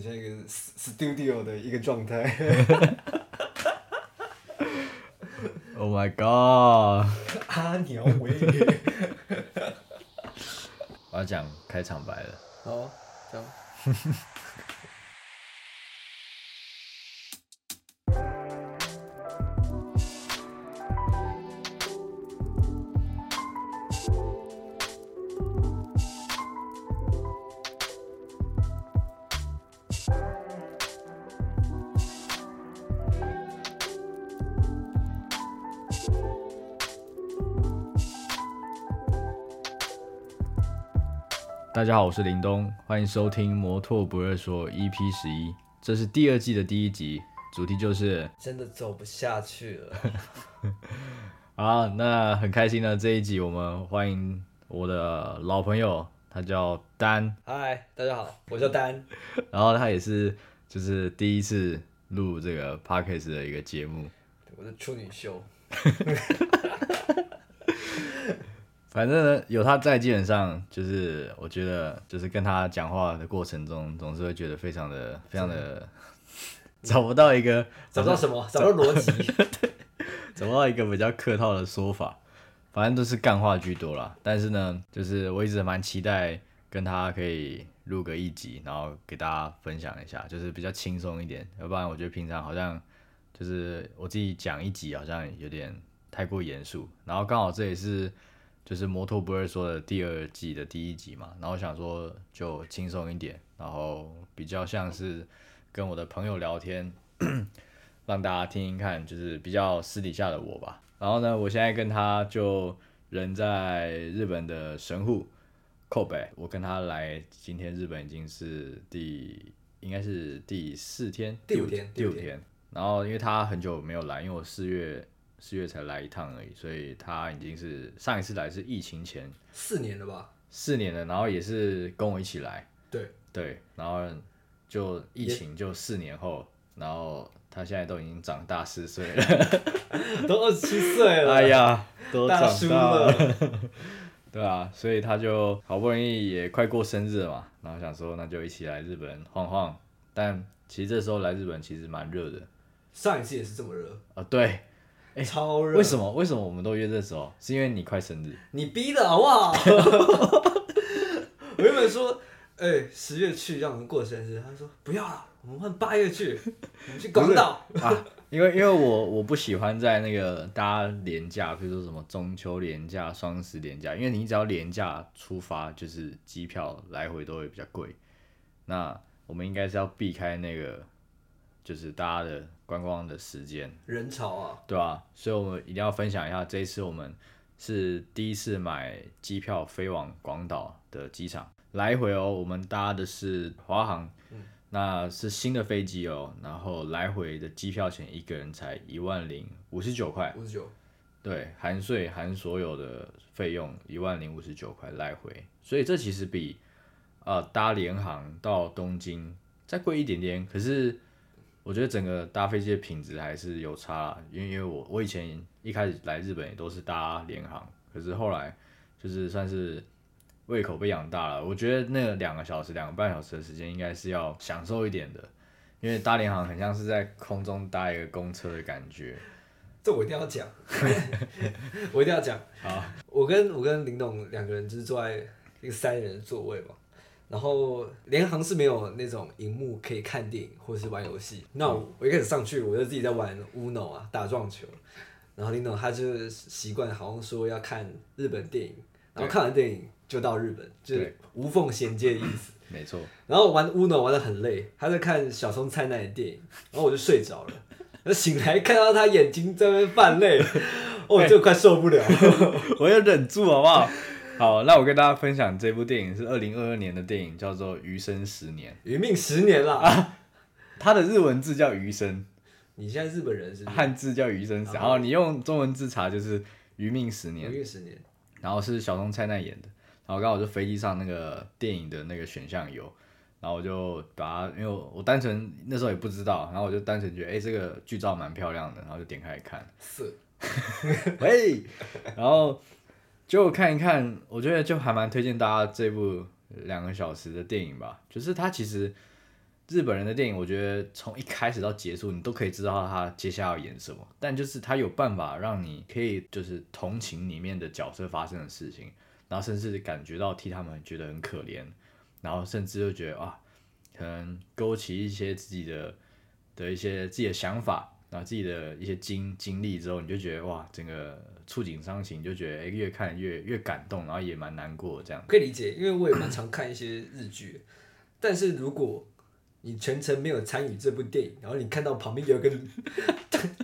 们现在一个 studio 的一个状态。Oh my god！阿鸟喂，我要讲开场白了。好，这 大家好，我是林东，欢迎收听《摩托不二说》EP 十一，这是第二季的第一集，主题就是真的走不下去了。好，那很开心的这一集，我们欢迎我的老朋友，他叫丹，嗨，大家好，我叫丹。然后他也是就是第一次录这个 podcast 的一个节目，我的处女秀。反正呢有他在，基本上就是我觉得就是跟他讲话的过程中，总是会觉得非常的非常的 找不到一个 找不到什么，找不到逻辑。找不到一个比较客套的说法，反正都是干话居多啦。但是呢，就是我一直蛮期待跟他可以录个一集，然后给大家分享一下，就是比较轻松一点。要不然我觉得平常好像就是我自己讲一集好像有点太过严肃。然后刚好这也是就是摩托不二说的第二季的第一集嘛，然后想说就轻松一点，然后比较像是跟我的朋友聊天。让大家听听看，就是比较私底下的我吧。然后呢，我现在跟他就人在日本的神户扣北，我跟他来今天日本已经是第应该是第四天，第五天第五第五天。然后因为他很久没有来，因为我四月四月才来一趟而已，所以他已经是上一次来是疫情前四年了吧？四年了，然后也是跟我一起来，对，对，然后就疫情就四年后，然后他现在都已经长大四岁了。都二十七岁了。哎，呀，都长大叔了，了。对啊，所以他就好不容易也快过生日了嘛，然后想说那就一起来日本晃晃。但其实这时候来日本其实蛮热的上一次也是这么热，啊、对，超热。为什？么为什么我们都约这时候？是因为你快生日，你逼的好不好？我原本说，哎、十月去让我们过生日，他说不要了，我们换八月去，我们去广岛。啊，因为因为我我不喜欢在那个大家廉价，比如说什么中秋廉价、双十廉价，因为你只要廉价出发，就是机票来回都会比较贵。那我们应该是要避开那个，就是大家的观光的时间，人潮啊，对啊、所以我们一定要分享一下，这一次我们是第一次买机票飞往广岛的机场，来回哦，我们搭的是华航，那是新的飞机哦，然后来回的机票钱一个人才一万零五十九块，五十九，对，含税含所有的费用一万零五十九块来回，所以这其实比呃搭联航到东京再贵一点点，可是我觉得整个搭飞机的品质还是有差啦，因为因为我我以前一开始来日本也都是搭联航，可是后来就是算是胃口被养大了，我觉得那两个小时两个半小时的时间应该是要享受一点的，因为搭联航很像是在空中搭一个公车的感觉。这我一定要讲，我一定要讲。好，我跟我跟林董两个人就是坐在一个三人的座位嘛，然后联航是没有那种荧幕可以看电影或者是玩游戏。那我我一开始上去，我就自己在玩 Uno 啊，打撞球。然后林董他就是习惯，好像说要看日本电影，然后看完电影就到日本，就是对无缝衔接的意思。没错。然后玩 Uno 玩的很累，他在看小松菜奈的电影，然后我就睡着了。然后醒来看到他眼睛在那边泛泪，哦，就快受不了。我要忍住好不好？好，那我跟大家分享这部电影是二零二二年的电影，叫做《余生十年。余命十年啦！》，它的日文字叫余生，你现在日本人是？汉字叫余生十，然后你用中文字查就是余命十余年，命十年，然后是小松菜奈演的，然后刚好就飞机上那个电影的那个选项有，然后我就把它，因为我我单纯那时候也不知道，然后我就单纯觉得，哎、这个剧照蛮漂亮的，然后就点开来看，是。喂，然后就看一看，我觉得就还蛮推荐大家这部两个小时的电影吧。就是它其实，日本人的电影，我觉得从一开始到结束，你都可以知道他接下来要演什么，但就是他有办法让你可以就是同情里面的角色发生的事情，然后甚至感觉到替他们觉得很可怜，然后甚至就觉得啊，可能勾起一些自己的的一些自己的想法，然后自己的一些经经历之后，你就觉得哇，整个触景伤情，就觉得哎、越看越越感动，然后也蛮难过这样。可以理解，因为我也蛮常看一些日剧，但是如果你全程没有参与这部电影，然后你看到旁边有一个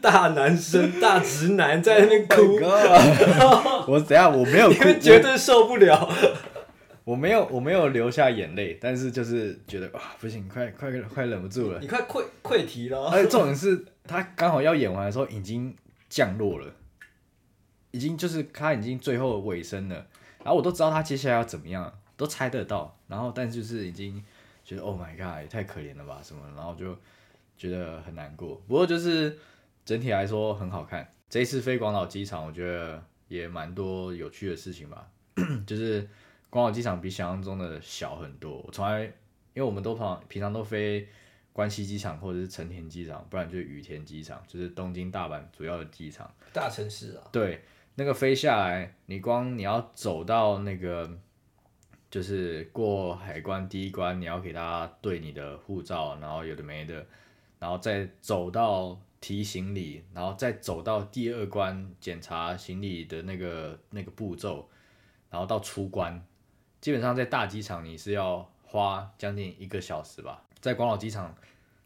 大男生、大直男在那边哭，我等一下我没有你绝对受不了。我我没有我没有流下眼泪，但是就是觉得哇不行，快快快忍不住了。你快溃溃堤了，而且重点是他刚好要演完的时候已经降落了，已经就是他已经最后尾声了，然后我都知道他接下来要怎么样，都猜得到，然后但就是已经觉得 Oh my God 也太可怜了吧什么，然后就觉得很难过。不过就是整体来说很好看，这一次飞广岛机场，我觉得也蛮多有趣的事情吧，就是广岛机场比想象中的小很多，我从来因为我们都常平常都飞。关西机场或者是成田机场，不然就是羽田机场，就是东京、大阪主要的机场。大城市啊，对，那个飞下来，你光你要走到那个，就是过海关第一关，你要给他对你的护照，然后有的没的，然后再走到提行李，然后再走到第二关检查行李的那个那个步骤，然后到出关，基本上在大机场你是要花将近一个小时吧，在广岛机场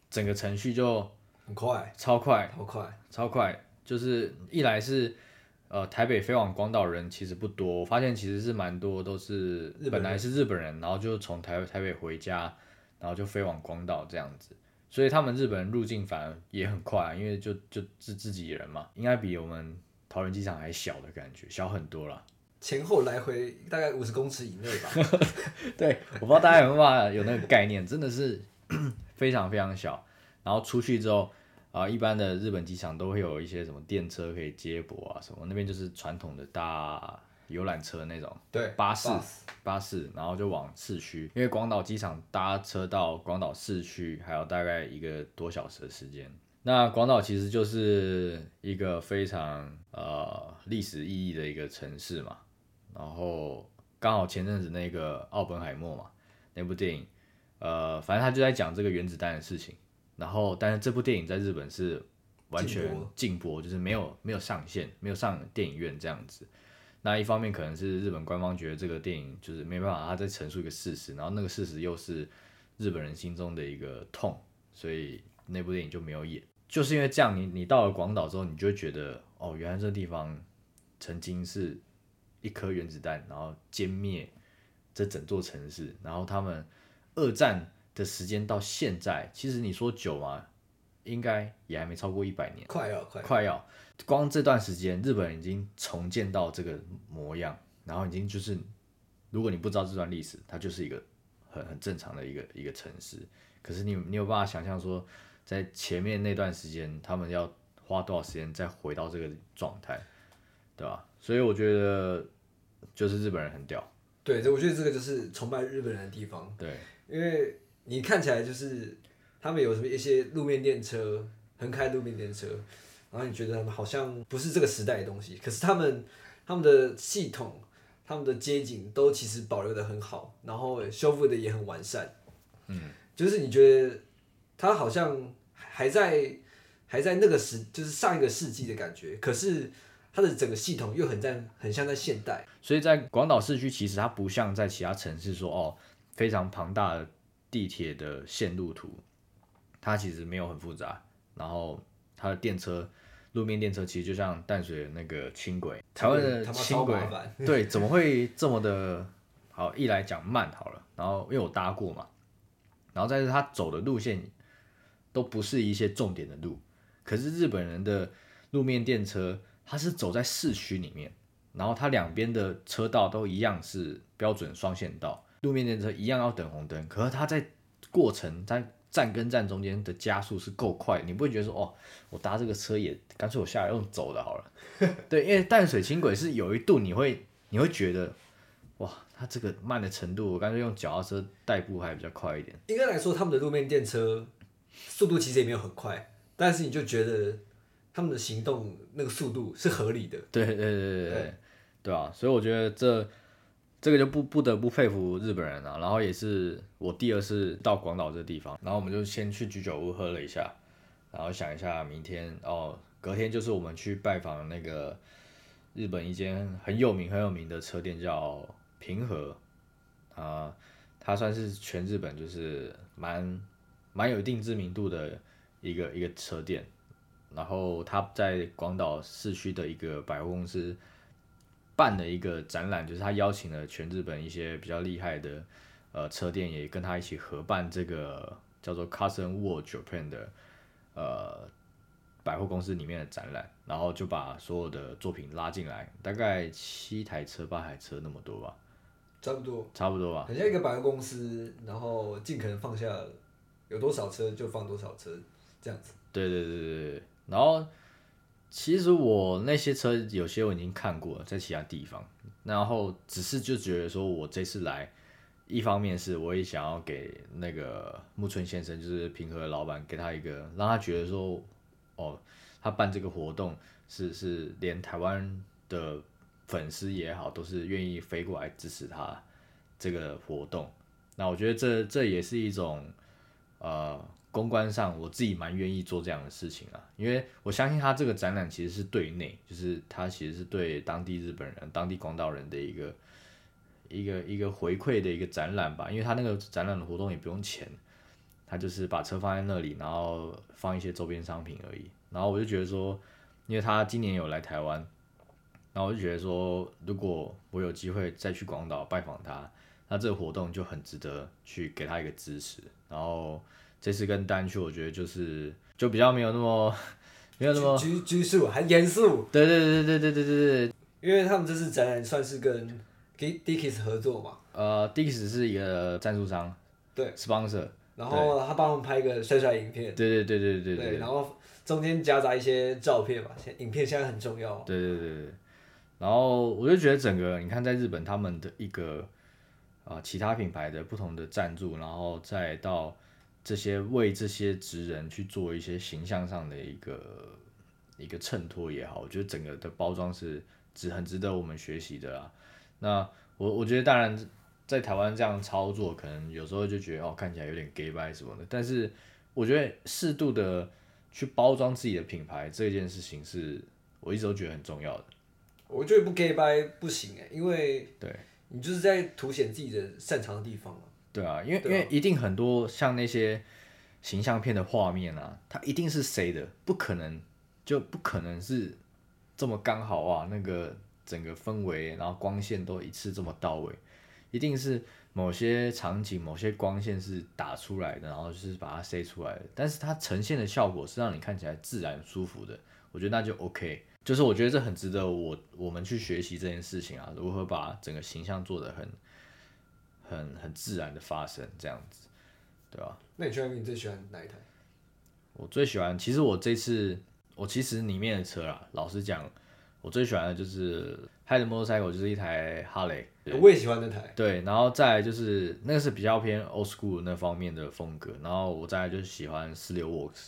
整个程序就很快，超快，超快。超快，就是一来是呃台北飞往广岛人其实不多，我发现其实是蛮多都是日本本来是日本人，然后就从台台北回家，然后就飞往广岛这样子，所以他们日本人入境反而也很快，因为就就自自己人嘛，应该比我们桃园机场还小的感觉，小很多啦。前后来回大概五十公尺以内吧。对，我不知道大家有没有办法有那个概念，真的是 非常非常小。然后出去之后，啊、一般的日本机场都会有一些什么电车可以接驳啊什么，那边就是传统的搭游览车那种对，巴士巴士，然后就往市区，因为广岛机场搭车到广岛市区还有大概一个多小时的时间。那广岛其实就是一个非常呃历史意义的一个城市嘛，然后刚好前阵子那个奥本海默嘛那部电影，呃，反正他就在讲这个原子弹的事情，然后但是这部电影在日本是完全禁播就是没有没有上线，没有上电影院这样子。那一方面可能是日本官方觉得这个电影就是没办法，他在陈述一个事实，然后那个事实又是日本人心中的一个痛，所以那部电影就没有演。就是因为这样，你你到了广岛之后，你就会觉得哦，原来这个地方曾经是一颗原子弹，然后歼灭这整座城市，然后他们二战的时间到现在，其实你说久吗？应该也还没超过一百年。快要快，快要，光这段时间，日本人已经重建到这个模样，然后已经就是，如果你不知道这段历史，它就是一个很很正常的一个一个城市。可是你你有办法想象说，在前面那段时间，他们要花多少时间再回到这个状态，对吧？所以我觉得就是日本人很屌，对，这我觉得这个就是崇拜日本人的地方，对因为你看起来就是他们有什么一些路面电车，横开路面电车，然后你觉得他们好像不是这个时代的东西，可是他们他们的系统、他们的街景都其实保留的很好，然后修复的也很完善，嗯，就是你觉得它好像还在还在那个时，就是上一个世纪的感觉，可是它的整个系统又很在很像在现代，所以在广岛市区，其实它不像在其他城市说哦，非常庞大的地铁的线路图，它其实没有很复杂。然后它的电车，路面电车其实就像淡水那个轻轨，台湾的轻轨对，怎么会这么的好？一来讲慢好了，然后因为我搭过嘛，然后再是它走的路线都不是一些重点的路，可是日本人的路面电车，它是走在市区里面，然后它两边的车道都一样是标准双线道，路面电车一样要等红灯，可是它在过程在站跟站中间的加速是够快，你不会觉得说哦，我搭这个车也干脆我下来用走的好了，对，因为淡水轻轨是有一度你会你会觉得哇，它这个慢的程度，我干脆用脚踏车代步还比较快一点。应该来说，他们的路面电车速度其实也没有很快，但是你就觉得他们的行动那个速度是合理的。对对对对对，对啊，所以我觉得这这个就不不得不佩服日本人啊。然后也是我第二次到广岛这个地方，然后我们就先去居酒屋喝了一下，然后想一下明天哦，隔天就是我们去拜访那个日本一间很有名很有名的车店叫平和啊、它算是全日本就是蛮蛮有一定知名度的一个一个车店。然后他在广岛市区的一个百货公司办的一个展览，就是他邀请了全日本一些比较厉害的呃车店，也跟他一起合办这个叫做 Cousin World Japan 的呃百货公司里面的展览，然后就把所有的作品拉进来，大概七台车八台车那么多吧，差不多，差不多吧。很像一个百货公司，然后尽可能放下有多少车就放多少车，这样子。对对对对对，然后其实我那些车有些我已经看过了，在其他地方，然后只是就觉得说我这次来，一方面是我也想要给那个木村先生，就是平和的老板，给他一个让他觉得说，哦，他办这个活动是是连台湾的粉丝也好，都是愿意飞过来支持他这个活动。那我觉得这这也是一种呃公关上，我自己蛮愿意做这样的事情啊，因为我相信他这个展览其实是对内，就是他其实是对当地日本人、当地广岛人的一个一个一个回馈的一个展览吧，因为他那个展览的活动也不用钱，他就是把车放在那里，然后放一些周边商品而已。然后我就觉得说，因为他今年有来台湾，然后我就觉得说，如果我有机会再去广岛拜访他，那这个活动就很值得去给他一个支持。然后这次跟单曲，我觉得就是就比较没有那么没有那么，拘拘束还严肃，对对对对对对对对，因为他们这次展览算是跟 Dickies 合作嘛，呃，Dickies 是一个赞助商，对，sponsor，然后他帮我们拍一个帅帅影片，对对对对对对然后中间夹杂一些照片嘛，现影片现在很重要。对对对对，然后我就觉得整个你看在日本他们的一个啊、其他品牌的不同的赞助，然后再到这些为这些职人去做一些形象上的一个一个衬托也好，我觉得整个的包装是值很值得我们学习的啦。那我我觉得当然在台湾这样操作，可能有时候就觉得哦看起来有点 gay 拜什么的，但是我觉得适度的去包装自己的品牌这件事情是我一直都觉得很重要的。我觉得不 gay 掰不行哎，因为对你就是在凸显自己的擅长的地方嘛。对啊，因为、啊。因为一定很多像那些形象片的画面啊，它一定是谁的，不可能就不可能是这么刚好啊，那个整个氛围，然后光线都一次这么到位，一定是某些场景、某些光线是打出来的，然后就是把它塞出来的，但是它呈现的效果是让你看起来自然舒服的，我觉得那就 OK。就是我觉得这很值得我我们去学习这件事情啊，如何把整个形象做得很很很自然的发生这样子，对吧、那你觉得你最喜欢哪一台？我最喜欢，其实我这次我其实里面的车啦，老实讲，我最喜欢的就是 High Motorcycle，就是一台哈雷，我也喜欢那台。对，然后再来就是那个是比较偏 old school 那方面的风格，然后我再来就是喜欢四六 Works，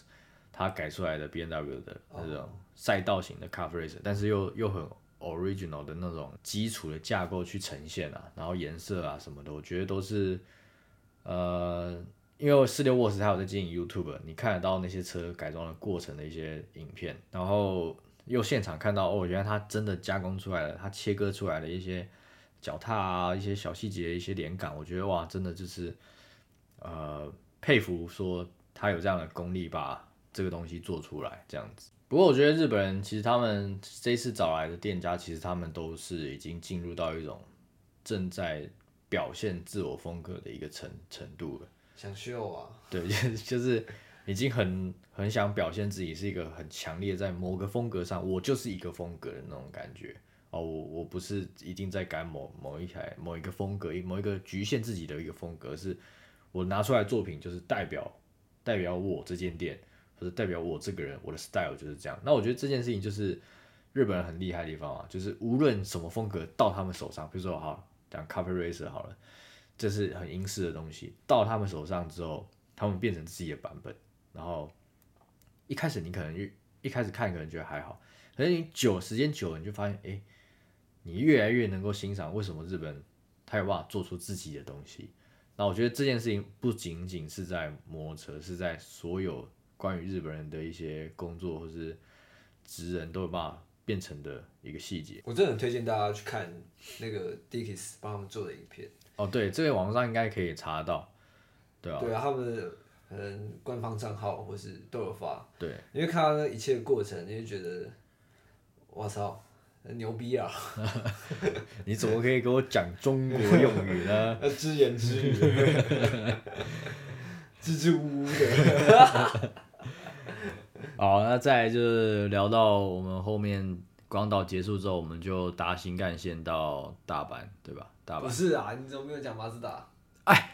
它改出来的 B N W 的那种赛道型的 car racer，但是又又很 original 的那种基础的架构去呈现啊，然后颜色啊什么的，我觉得都是呃，因为四六沃斯它有在经营 YouTube，你看得到那些车改装的过程的一些影片，然后又现场看到哦，原来它真的加工出来了，它切割出来的一些脚踏啊，一些小细节，一些连感，我觉得哇，真的就是呃佩服，说他有这样的功力把这个东西做出来这样子。不过我觉得日本人其实他们这次找来的店家，其实他们都是已经进入到一种正在表现自我风格的一个程程度了。想秀啊，对，就 是就是已经很很想表现自己是一个很强烈在某个风格上，我就是一个风格的那种感觉。哦，我我不是一定在改某某一台某一个风格，某一个局限自己的一个风格，是我拿出来作品就是代表代表我这间店，或者代表我这个人，我的 style 就是这样。那我觉得这件事情就是日本人很厉害的地方啊，就是无论什么风格到他们手上，比如说哈讲 Carpet Racer 好了，这是很英式的东西，到他们手上之后，他们变成自己的版本，然后一开始你可能一一开始看可能觉得还好，可是你久时间久了，你就发现，哎、你越来越能够欣赏为什么日本他有办法做出自己的东西。那我觉得这件事情不仅仅是在摩托车，是在所有关于日本人的一些工作或是职人都有办法变成的一个细节。我真的很推荐大家去看那个 Dickies 帮他们做的影片。哦，对，这个网上应该可以查得到，对啊，对啊，他们的可能官方账号或是都有发，对，你会看到那一切的过程，你会觉得，我操，牛逼啊！你怎么可以给我讲中国用语呢？要 只言只语，支支吾吾的。好，那再来就是聊到我们后面广岛结束之后，我们就搭新干线到大阪，对吧？大阪。不是啊，你怎么没有讲马自达？哎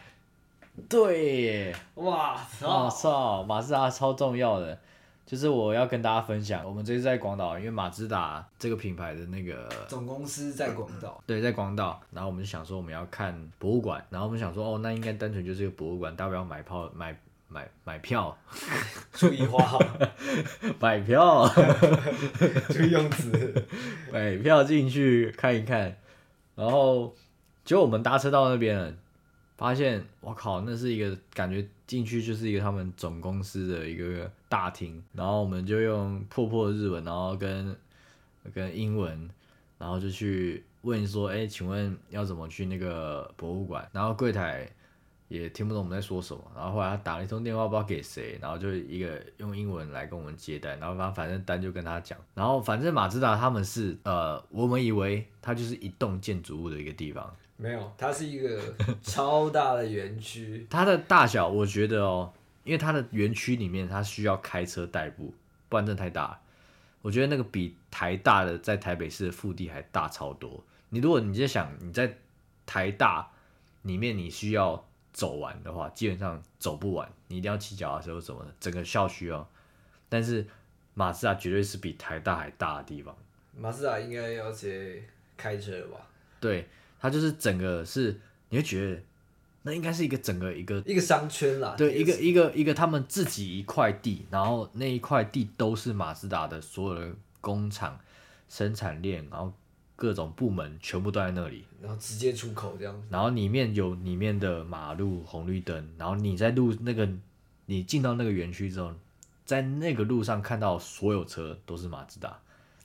对耶，哇我操！操，马自达超重要的，就是我要跟大家分享，我们这次在广岛，因为马自达这个品牌的那个总公司在广岛，对，在广岛，然后我们就想说我们要看博物馆，然后我们想说哦，那应该单纯就是一个博物馆，大不了买票买买买票 注意花，买票 注意用词。买票进去看一看，然后结果我们搭车到那边了，发现我靠，那是一个感觉进去就是一个他们总公司的一个大厅，然后我们就用破破的日文，然后跟跟英文，然后就去问说，哎，请问要怎么去那个博物馆？然后柜台也听不懂我们在说什么，然后后来他打了一通电话，不知道给谁，然后就一个用英文来跟我们接待，然后反反正单就跟他讲，然后反正马自达他们是呃，我们以为它就是一栋建筑物的一个地方，没有，它是一个超大的园区，它的大小我觉得哦，因为它的园区里面它需要开车代步，不然真的太大了。我觉得那个比台大的在台北市的腹地还大超多。你如果你在想你在台大里面你需要走完的话，基本上走不完，你一定要骑脚踏车或什么的，整个校区哦。但是马自达绝对是比台大还大的地方。马自达应该要直接开车了吧？对，它就是整个是你会觉得那应该是一个整个一个一个商圈啦，对，一个一个一个他们自己一块地，然后那一块地都是马自达的所有的工厂、生产链，然后各种部门全部都在那里。然后直接出口这样子。然后里面有里面的马路、红绿灯，然后你在路那个你进到那个园区之后，在那个路上看到所有车都是马自达，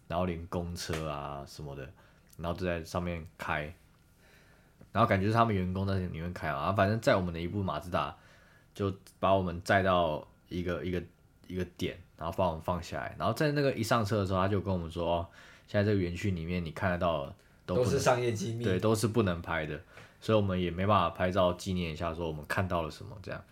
然后连公车啊什么的，然后都在上面开，然后感觉是他们员工在里面开啊，反正在我们的一部马自达就把我们载到一个一个一个点，然后把我们放下来，然后在那个一上车的时候，他就跟我们说，哦，现在这个园区里面你看得到的都都是商业机密。对，都是不能拍的，所以我们也没办法拍照纪念一下，说我们看到了什么这样。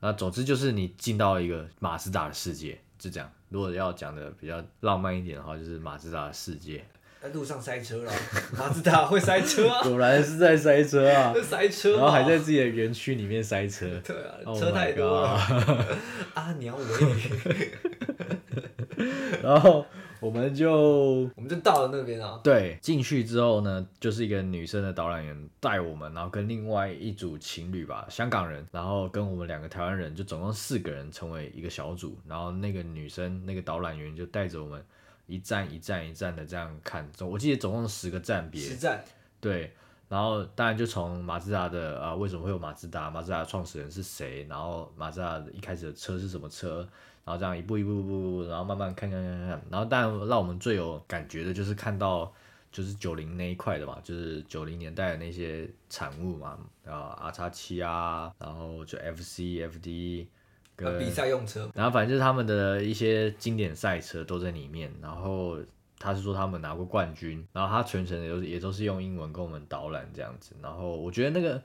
那总之就是你进到一个马自达的世界，就这样。如果要讲的比较浪漫一点的话，就是马自达的世界。在路上塞车了，马自达会塞车啊，果然是在塞车啊，会塞车嘛，然后还在自己的园区里面塞车。对啊，Oh 车太多了。啊，鸟尾，然后我们就我们就到了那边啊，对，进去之后呢，就是一个女生的导览员带我们，然后跟另外一组情侣吧，香港人，然后跟我们两个台湾人，就总共四个人成为一个小组，然后那个女生那个导览员就带着我们一站一站一站的这样看，总我记得总共十个站别，十站对，然后当然就从马自达的啊、呃为什么会有马自达？马自达的创始人是谁？然后马自达一开始的车是什么车？然后这样一步一步一步一步，然后慢慢看看看看看，然后当然让我们最有感觉的就是看到就是九零那一块的嘛，就是九零年代的那些产物嘛，啊 R 叉七啊，然后就 FC、FD 跟比赛用车，然后反正就是他们的一些经典赛车都在里面，然后他是说他们拿过冠军，然后他全程也都是也都是用英文跟我们导览这样子，然后我觉得那个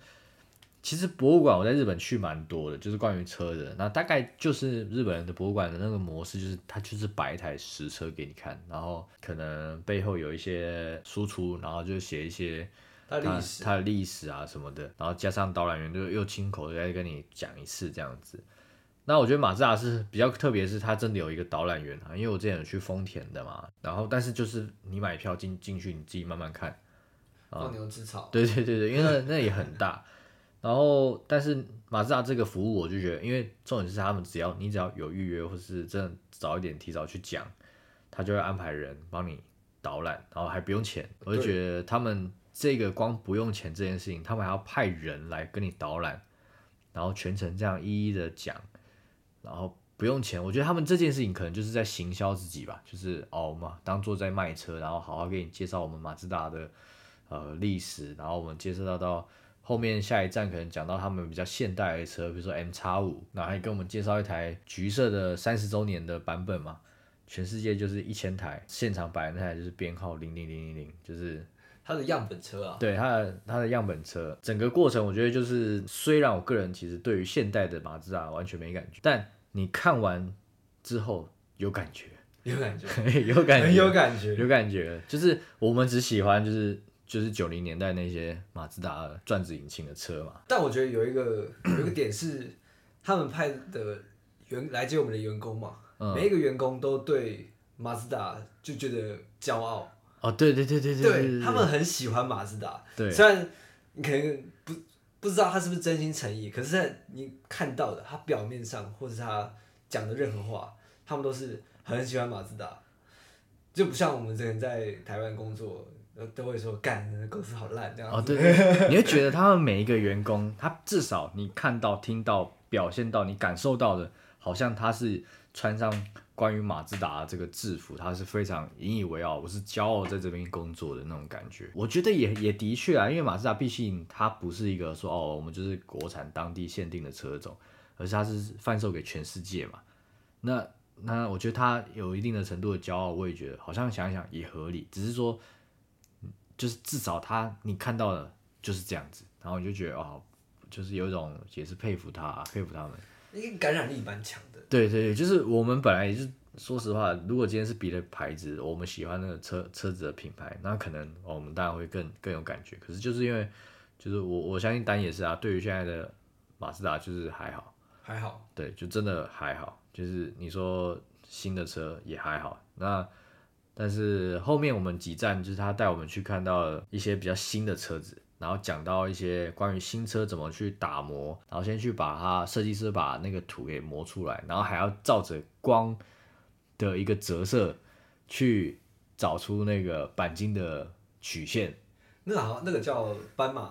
其实博物馆我在日本去蛮多的，就是关于车的，那大概就是日本人的博物馆的那个模式，就是他就是摆一台实车给你看，然后可能背后有一些输出，然后就写一些。它它历史它的历史啊什么的，然后加上导览员就又亲口的再跟你讲一次这样子。那我觉得马自达是比较特别，是它真的有一个导览员啊，因为我之前有去丰田的嘛，然后但是就是你买票进进去，你自己慢慢看，放牛吃草，对对对对，因为那那也很大。然后，但是马自达这个服务，我就觉得，因为重点是他们只要你只要有预约，或是真的早一点提早去讲，他就会安排人帮你导览，然后还不用钱。我就觉得他们这个光不用钱这件事情，他们还要派人来跟你导览，然后全程这样一一的讲，然后不用钱。我觉得他们这件事情可能就是在行销自己吧，就是哦嘛，当做在卖车，然后好好给你介绍我们马自达的呃历史，然后我们介绍到到。后面下一站可能讲到他们比较现代的车，比如说 M 叉五，那还跟我们介绍一台橘色的三十周年的版本嘛，全世界就是一千台，现场摆那台就是编号零零零零零，就是它的样本车啊。对，它的它的样本车，整个过程我觉得就是，虽然我个人其实对于现代的马自达完全没感觉，但你看完之后有感觉，有感觉，有感觉，很 有感觉，有感觉，就是我们只喜欢就是。就是九零年代那些马自达转子引擎的车嘛，但我觉得有一个有一个点是，他们派的员来接我们的员工嘛，每一个员工都对马自达就觉得骄傲。哦，对对对对对，对他们很喜欢马自达。对，虽然你可能不不知道他是不是真心诚意，可是你看到的他表面上或者他讲的任何话，他们都是很喜欢马自达，就不像我们之前在台湾工作。都会说干公司好烂这样哦，对，你会觉得他们每一个员工，他至少你看到、听到、表现到、你感受到的，好像他是穿上关于马自达这个制服，他是非常引以为傲，我是骄傲在这边工作的那种感觉。我觉得也也的确啊，因为马自达毕竟它不是一个说哦，我们就是国产当地限定的车种，而是它是贩售给全世界嘛。那那我觉得它有一定的程度的骄傲，我也觉得好像想一想也合理，只是说。就是至少他你看到的就是这样子，然后你就觉得哦，就是有一种也是佩服他，佩服他们，因为感染力蛮强的。对对对，就是我们本来也是说实话，如果今天是别的牌子，我们喜欢那个车车子的品牌，那可能我们当然会更更有感觉。可是就是因为就是我我相信丹也是啊，对于现在的马自达就是还好，还好，对，就真的还好。就是你说新的车也还好，那。但是后面我们几站就是他带我们去看到一些比较新的车子，然后讲到一些关于新车怎么去打磨，然后先去把它设计师把那个图给磨出来，然后还要照着光的一个折射去找出那个钣金的曲线。那个好，那个叫斑马，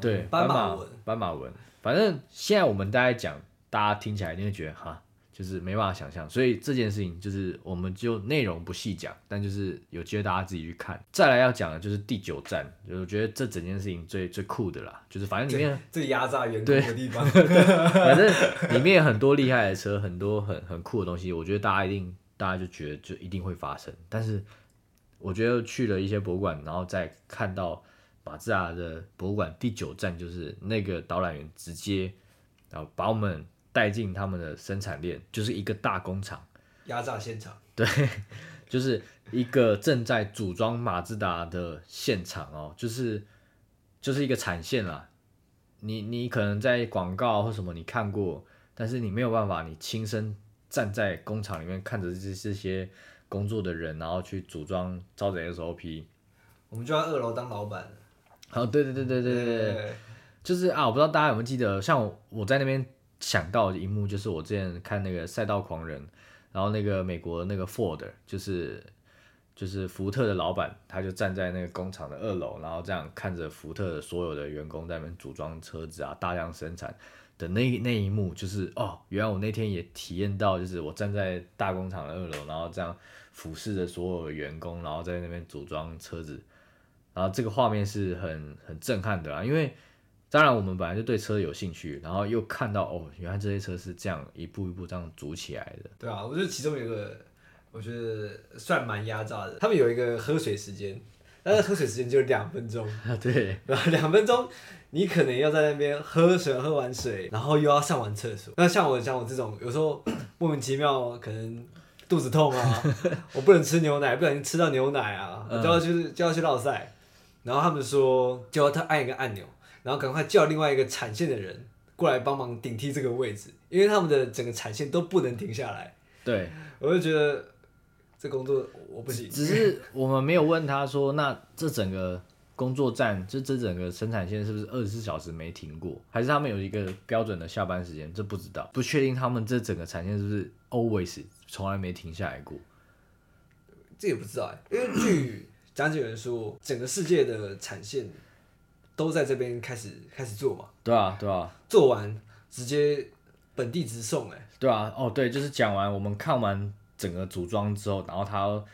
对，斑马纹，斑马纹。反正现在我们大家讲，大家听起来你会觉得哈。就是没办法想象，所以这件事情就是我们就内容不细讲，但就是有机会大家自己去看。再来要讲的就是第九站，就我觉得这整件事情最最酷的啦，就是反正里面最压榨员工的地方，反正里面很多厉害的车，很多很很酷的东西，我觉得大家一定大家就觉得就一定会发生。但是我觉得去了一些博物馆，然后再看到马自达的博物馆第九站，就是那个导览员直接然后把我们。带进他们的生产链，就是一个大工厂，压榨现场。对，就是一个正在组装马自达的现场哦，就是就是一个产线啦。你你可能在广告或什么你看过，但是你没有办法，你亲身站在工厂里面看着这这些工作的人，然后去组装，招着 SOP。我们就在二楼当老板。哦，对对对对对对对，就是啊，我不知道大家有没有记得，像我我在那边。想到的一幕就是我之前看那个《赛道狂人》，然后那个美国那个 Ford 就是就是福特的老板，他就站在那个工厂的二楼，然后这样看着福特的所有的员工在那边组装车子啊，大量生产的那那一幕，就是哦，原来我那天也体验到，就是我站在大工厂的二楼，然后这样俯视着所有的员工，然后在那边组装车子，然后这个画面是很很震撼的啊，因为。当然，我们本来就对车有兴趣，然后又看到哦，原来这些车是这样一步一步这样组起来的。对啊，我觉得其中有一个，我觉得算蛮压榨的。他们有一个喝水时间，但是喝水时间就两分钟。对，然后两分钟，你可能要在那边喝水，喝完水，然后又要上完厕所。那像我像我这种，有时候 莫名其妙可能肚子痛啊，我不能吃牛奶，不小心吃到牛奶啊，就要去就要去绕赛。然后他们说，就要他按一个按钮。然后赶快叫另外一个产线的人过来帮忙顶替这个位置，因为他们的整个产线都不能停下来。对，我就觉得这工作我不行。只是我们没有问他说，那这整个工作站，这这整个生产线是不是二十四小时没停过？还是他们有一个标准的下班时间？这不知道，不确定他们这整个产线是不是 always 从来没停下来过。这也不知道哎，因为据讲解员说，整个世界的产线都在这边开始开始做嘛，对啊，对啊，做完直接本地直送哎，对啊，哦对，就是讲完我们看完整个组装之后，然后他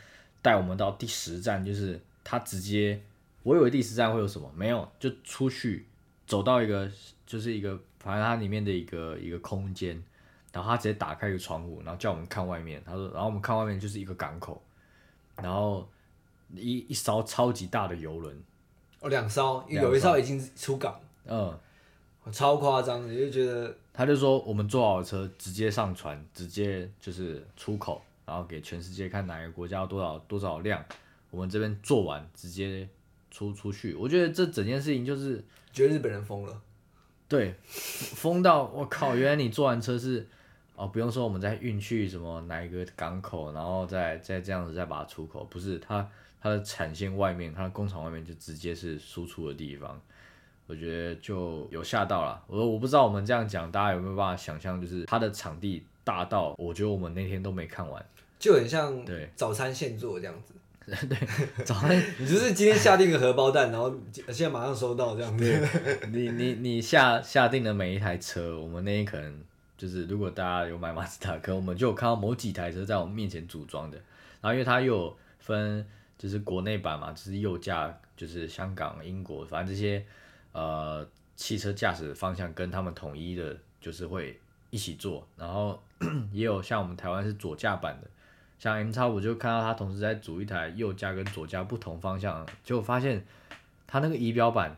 带我们到第十站，就是他直接，我以为第十站会有什么，没有，就出去走到一个就是一个反正它里面的一个一个空间，然后他直接打开一个窗户，然后叫我们看外面，他说，然后我们看外面就是一个港口。然后一一艘超级大的游轮，哦，两艘，有一艘已经出港，嗯，超夸张，的就觉得他就说我们坐好车直接上船，直接就是出口，然后给全世界看哪个国家多少多少量，我们这边做完直接出出去。我觉得这整件事情就是觉得日本人疯了，对，疯到我靠，原来你坐完车是。哦，不用说，我们再运去什么哪一个港口，然后再再这样子再把它出口，不是它它的产线外面，它的工厂外面就直接是输出的地方，我觉得就有吓到了。我我不知道我们这样讲，大家有没有办法想象，就是它的场地大到，我觉得我们那天都没看完，就很像对早餐现做这样子。对，早餐 你就是今天下定个荷包蛋，然后现在马上收到这样子。你你你下下定的每一台车，我们那天可能。就是如果大家有买马自达，可能我们就有看到某几台车在我们面前组装的。然后因为它又有分，就是国内版嘛，就是右驾，就是香港、英国，反正这些呃汽车驾驶方向跟他们统一的，就是会一起做。然后 也有像我们台湾是左驾版的，像 M 叉五就看到他同时在组一台右驾跟左驾不同方向，结果发现他那个仪表板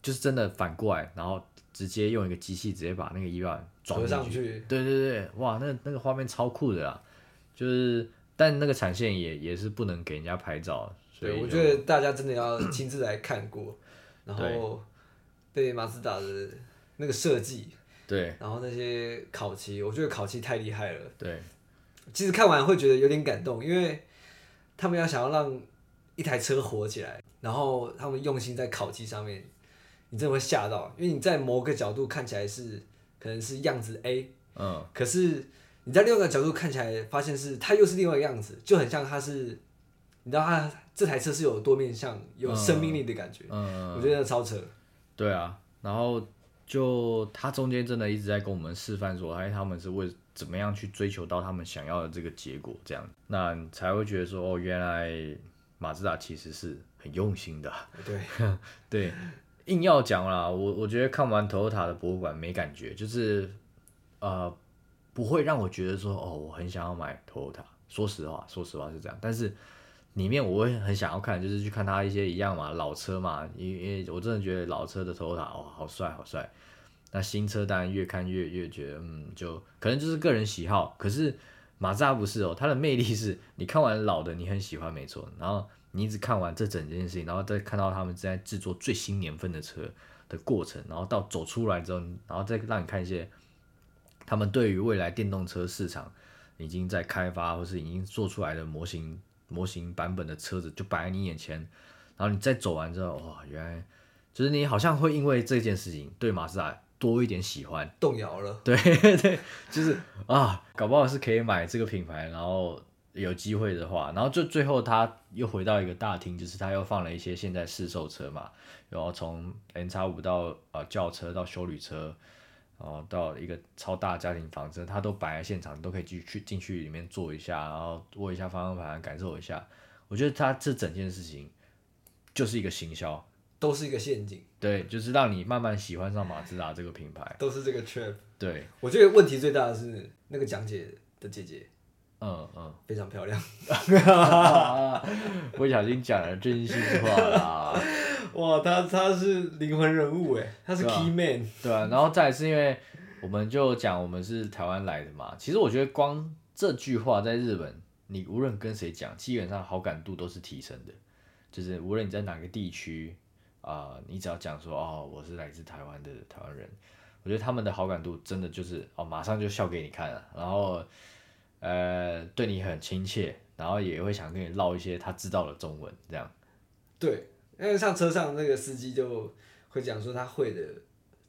就是真的反过来，然后。直接用一个机器直接把那个仪表装上去，对对对，哇，那那个画面超酷的啦，就是但那个产线也也是不能给人家拍照，所以我觉得大家真的要亲自来看过，然后对马自达的那个设计，对，然后那些烤漆，我觉得烤漆太厉害了，对，其实看完会觉得有点感动，因为他们要想要让一台车火起来，然后他们用心在烤漆上面。你真的会吓到，因为你在某个角度看起来是可能是样子 A，嗯，可是你在另外一个角度看起来，发现是它又是另外一个样子，就很像它是，你知道它这台车是有多面向、有生命力的感觉，嗯，我觉得超扯。对啊，然后就它中间真的一直在跟我们示范说，哎，他们是为怎么样去追求到他们想要的这个结果，这样，那才会觉得说，哦，原来马自达其实是很用心的。对，对。硬要讲啦，我我觉得看完 Toyota 的博物馆没感觉，就是呃不会让我觉得说哦我很想要买 Toyota。说实话，说实话是这样。但是里面我会很想要看，就是去看它一些一样嘛老车嘛，因因为我真的觉得老车的 Toyota 哦好帅好帅。那新车当然越看越越觉得嗯就可能就是个人喜好。可是马自达不是哦，它的魅力是你看完老的你很喜欢没错，然后。你一直看完这整件事情，然后再看到他们在制作最新年份的车的过程，然后到走出来之后，然后再让你看一些他们对于未来电动车市场已经在开发或是已经做出来的模型模型版本的车子就摆在你眼前，然后你再走完之后，哇，原来就是你好像会因为这件事情对马自达多一点喜欢，动摇了，对对，就是啊，搞不好是可以买这个品牌，然后。有机会的话，然后就最后他又回到一个大厅，就是他又放了一些现在试售车嘛，然后从 N 叉五到呃轿车到修旅车，然后到一个超大家庭房车，他都摆在现场，都可以去去进去里面坐一下，然后握一下方向盘，感受一下。我觉得他这整件事情就是一个行销，都是一个陷阱。对，就是让你慢慢喜欢上马自达这个品牌，都是这个 trap。对，我觉得问题最大的是那个讲解的姐姐。嗯嗯，非常漂亮，不小心讲了真心话啦。哇，他他是灵魂人物哎，他是 key man。对啊，然后再是因为我们就讲我们是台湾来的嘛，其实我觉得光这句话在日本，你无论跟谁讲，基本上好感度都是提升的。就是无论你在哪个地区啊，你只要讲说哦，我是来自台湾的台湾人，我觉得他们的好感度真的就是哦，马上就笑给你看了，然后。呃，对你很亲切，然后也会想跟你唠一些他知道的中文，这样。对，因为像车上那个司机就会讲说他会的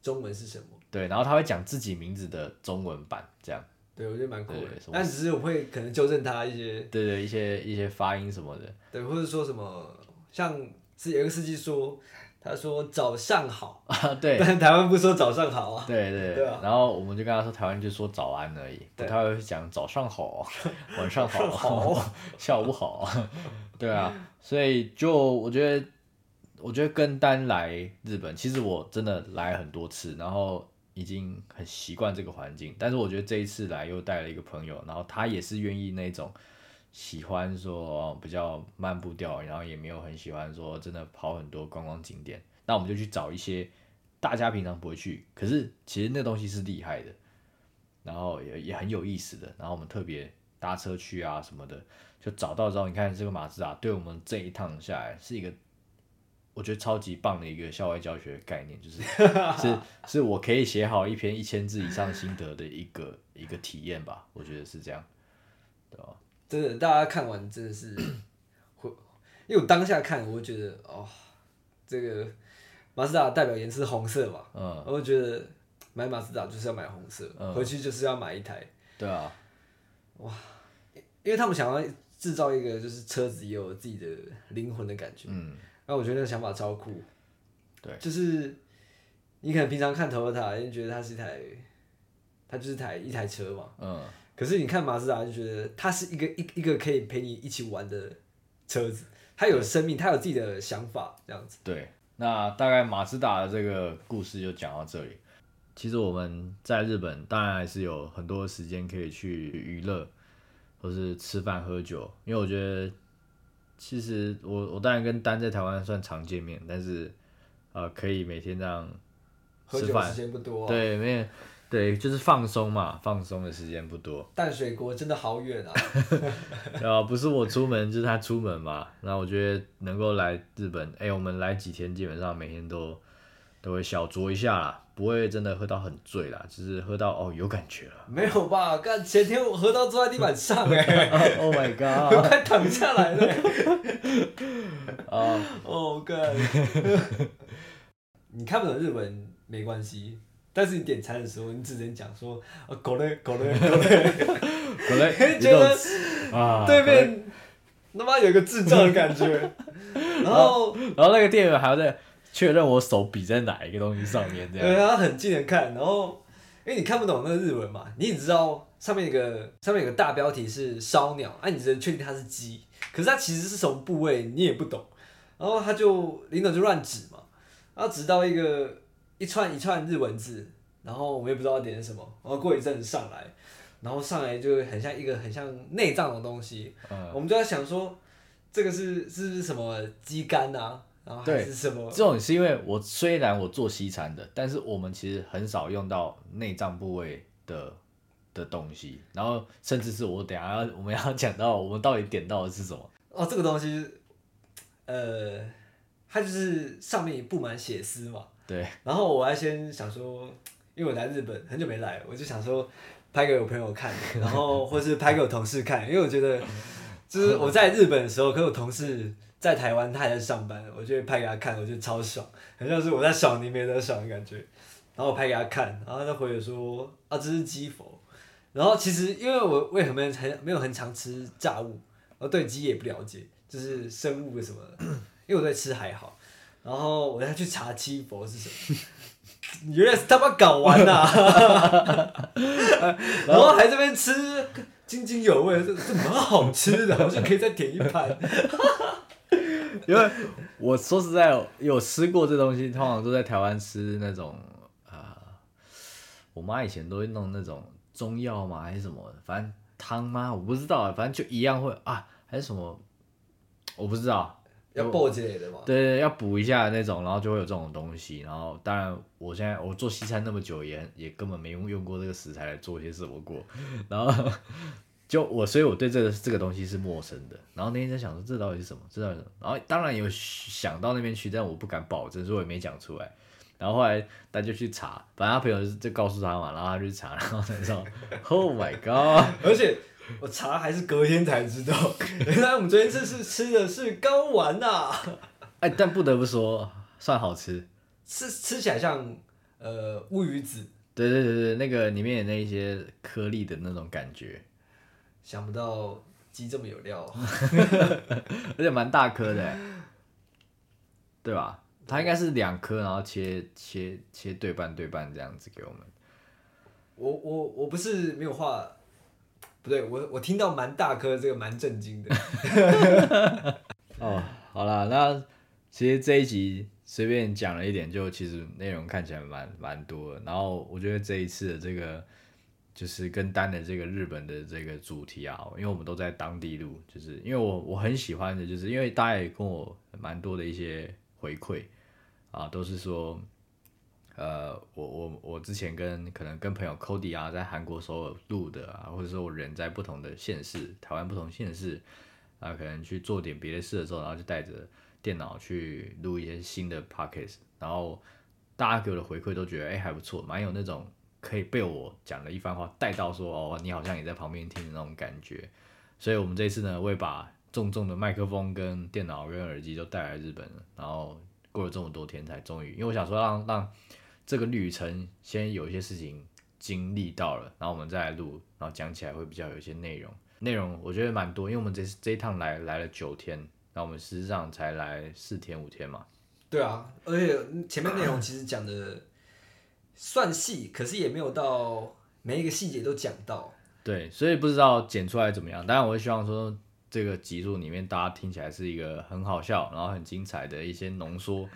中文是什么，对，然后他会讲自己名字的中文版，这样，对我觉得蛮酷的。对什么。但只是我会可能纠正他一些，对对，一些一些发音什么的，对，或者说什么，像是有一个司机说，他说早上好，啊，对，但台湾不说早上好啊。对对对啊。然后我们就跟他说，台湾就说早安而已，不对。太会讲早 上好、晚上好、好。下午好，对啊，所以就我觉得，我觉得跟单来日本，其实我真的来很多次，然后已经很习惯这个环境，但是我觉得这一次来又带了一个朋友，然后他也是愿意那种。喜欢说比较慢步调，然后也没有很喜欢说真的跑很多观光景点，那我们就去找一些大家平常不会去，可是其实那东西是厉害的，然后也也很有意思的，然后我们特别搭车去啊什么的，就找到之后，你看这个马自达对我们这一趟下来是一个，我觉得超级棒的一个校外教学概念，就是 是是我可以写好一篇一千字以上心得的一个一个体验吧，我觉得是这样，对吧？真的，大家看完真的是会，因为我当下看，我会觉得哦，这个马自达代表颜色是红色嘛，嗯，我会觉得买马自达就是要买红色，嗯回去就是要买一台，对啊，哇因为他们想要制造一个就是车子也有自己的灵魂的感觉，嗯，那我觉得那个想法超酷，对，就是你可能平常看 Toyota，就觉得它是一台，它就是台一台车嘛，嗯，可是你看马自达就觉得它是一个一一个可以陪你一起玩的车子，它有生命，它有自己的想法，这样子。对，那大概马自达的这个故事就讲到这里。其实我们在日本当然还是有很多时间可以去娱乐，或是吃饭喝酒，因为我觉得其实我我当然跟丹在台湾算常见面，但是呃可以每天这样吃饭时，间不多、啊，对，没有对，就是放松嘛，放松的时间不多。淡水国真的好远啊！啊，不是我出门，就是他出门嘛。那我觉得能够来日本，哎、我们来几天，基本上每天都都会小酌一下啦，不会真的喝到很醉啦，就是喝到哦有感觉了。没有吧？干前天我喝到坐在地板上哎、oh my 我 god！快躺下来了。啊，哦干！你看不懂日文没关系，但是你点餐的时候，你只能讲说啊狗嘞狗嘞狗嘞，可能觉得啊，对面他妈有一个智障的感觉。然后然后那个店员还要在确认我手比在哪一个东西上面，这样。对，他很近的看，然后因为你看不懂那个日文嘛，你只知道上面有个上面有个大标题是烧鸟，啊，你只能确定它是鸡，可是它其实是什么部位你也不懂，然后他就领导就乱指嘛，然后指到一个一串一串日文字，然后我们也不知道点什么，然后过一阵子上来，然后上来就很像一个很像内脏的东西，嗯，我们就在想说这个是是不是什么鸡肝啊，然后还对是什么这种是因为我虽然我做西餐的，但是我们其实很少用到内脏部位的的东西，然后甚至是我等下要我们要讲到我们到底点到的是什么。哦，这个东西，呃，它就是上面布满血丝嘛。对，然后我还先想说，因为我来日本很久没来，我就想说拍给我朋友看，然后或是拍给我同事看，因为我觉得就是 我在日本的时候，跟我同事在台湾，他还在上班，我就会拍给他看，我觉得超爽，很像是我在爽你没得爽的感觉。然后我拍给他看，然后他回我说啊，这是鸡佛。然后其实因为我我也很没很没有很常吃炸物，我对鸡也不了解，就是生物什么的，因为我对吃还好。然后我再去查鸡佛是什么，原来是他妈搞完啦、然后还这边吃津津有味，这这蛮好吃的，好像可以再点一盘。因为我说实在有吃过这东西，通常都在台湾吃那种啊、我妈以前都会弄那种中药嘛还是什么，反正汤吗？我不知道，反正就一样会啊，还是什么，我不知道。要爆之类的嘛。对对，要补一下那种，然后就会有这种东西。然后当然，我现在我做西餐那么久也，也根本没用用过这个食材来做些什么过。然后就我，所以我对这个这个东西是陌生的。然后那天在想说，这到底是什么？这到底是什么？然后当然有想到那边去，但我不敢保证，所以我也没讲出来。然后后来他就去查，反正他朋友就告诉他嘛，然后他就去查，然后才知道，Oh my god！而且我查还是隔天才知道，原来我们昨天这是吃的是睾丸呐、哎，但不得不说，算好吃。吃吃起来像呃乌鱼子，对对对对，那个里面有那一些颗粒的那种感觉，想不到鸡这么有料。而且蛮大颗的欸，对吧？它应该是两颗，然后切切切对半对半这样子给我们。我我我不是没有话，不对，我我听到蛮大颗，这个蛮震惊的。哦，好了，那其实这一集随便讲了一点，就其实内容看起来蛮蛮多的。然后我觉得这一次的这个就是跟单的这个日本的这个主题啊，因为我们都在当地录，就是因为我我很喜欢的，就是因为大家也跟我蛮多的一些回馈啊，都是说。呃，我我我之前跟可能跟朋友 Cody 啊，在韩国首尔录的啊，或者说我人在不同的县市，台湾不同县市啊，可能去做点别的事的时候，然后就带着电脑去录一些新的 Podcast，然后大家给我的回馈都觉得哎还不错，蛮有那种可以被我讲的一番话带到说哦，你好像也在旁边听的那种感觉。所以我们这次呢，会把重重的麦克风跟电脑跟耳机都带来日本了，然后过了这么多天才终于，因为我想说让让。这个旅程先有一些事情经历到了，然后我们再来录，然后讲起来会比较有一些内容。内容我觉得蛮多，因为我们这这一趟来来了九天，那我们实际上才来四天五天嘛。对啊，而且前面内容其实讲的算细，可是也没有到每一个细节都讲到。对，所以不知道剪出来怎么样。当然，我会希望说这个集数里面大家听起来是一个很好笑，然后很精彩的一些浓缩。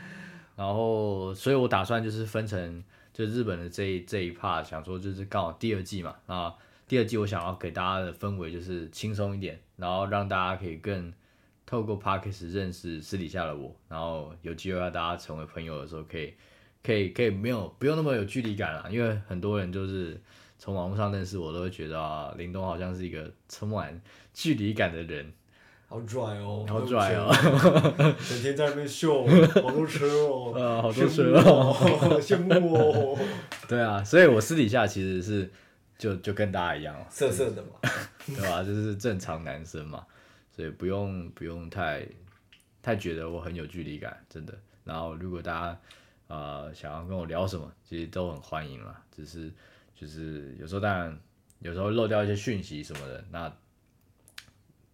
然后，所以我打算就是分成就日本的这一这一 part，想说就是刚好第二季嘛，啊，第二季我想要给大家的氛围就是轻松一点，然后让大家可以更透过 Parkes 认识私底下的我，然后有机会让大家成为朋友的时候，可以可以可以没有不用那么有距离感了，因为很多人就是从网络上认识我，都会觉得啊，林东好像是一个充满距离感的人。好拽哦，好拽哦，整天在那边秀，好多车哦，呃，好多车哦，羡慕哦。对啊，所以我私底下其实是就就跟大家一样，色色的嘛，对吧？就是正常男生嘛，所以不用不用太太觉得我很有距离感，真的。然后如果大家呃想要跟我聊什么，其实都很欢迎啦。只是就是有时候当然有时候漏掉一些讯息什么的，那。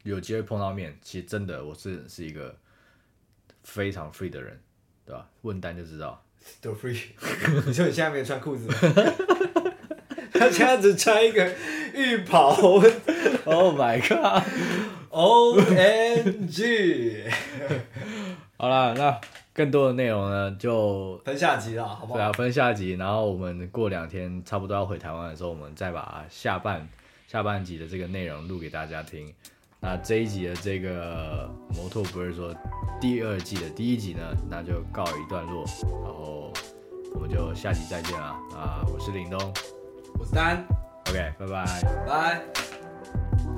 有机会碰到面，其实真的我是是一个非常 free 的人，对吧？问单就知道。都 free。你说你现在没有穿裤子？他现在只穿一个浴袍。Oh my god! O N G。好了，那更多的内容呢，就分下集了，好不好？对啊，分下集。然后我们过两天差不多要回台湾的时候，我们再把下半下半集的这个内容录给大家听。那这一集的这个摩托不是说第二季的第一集呢，那就告一段落，然后我们就下集再见了啊！我是林东，我是丹，OK，拜拜，拜。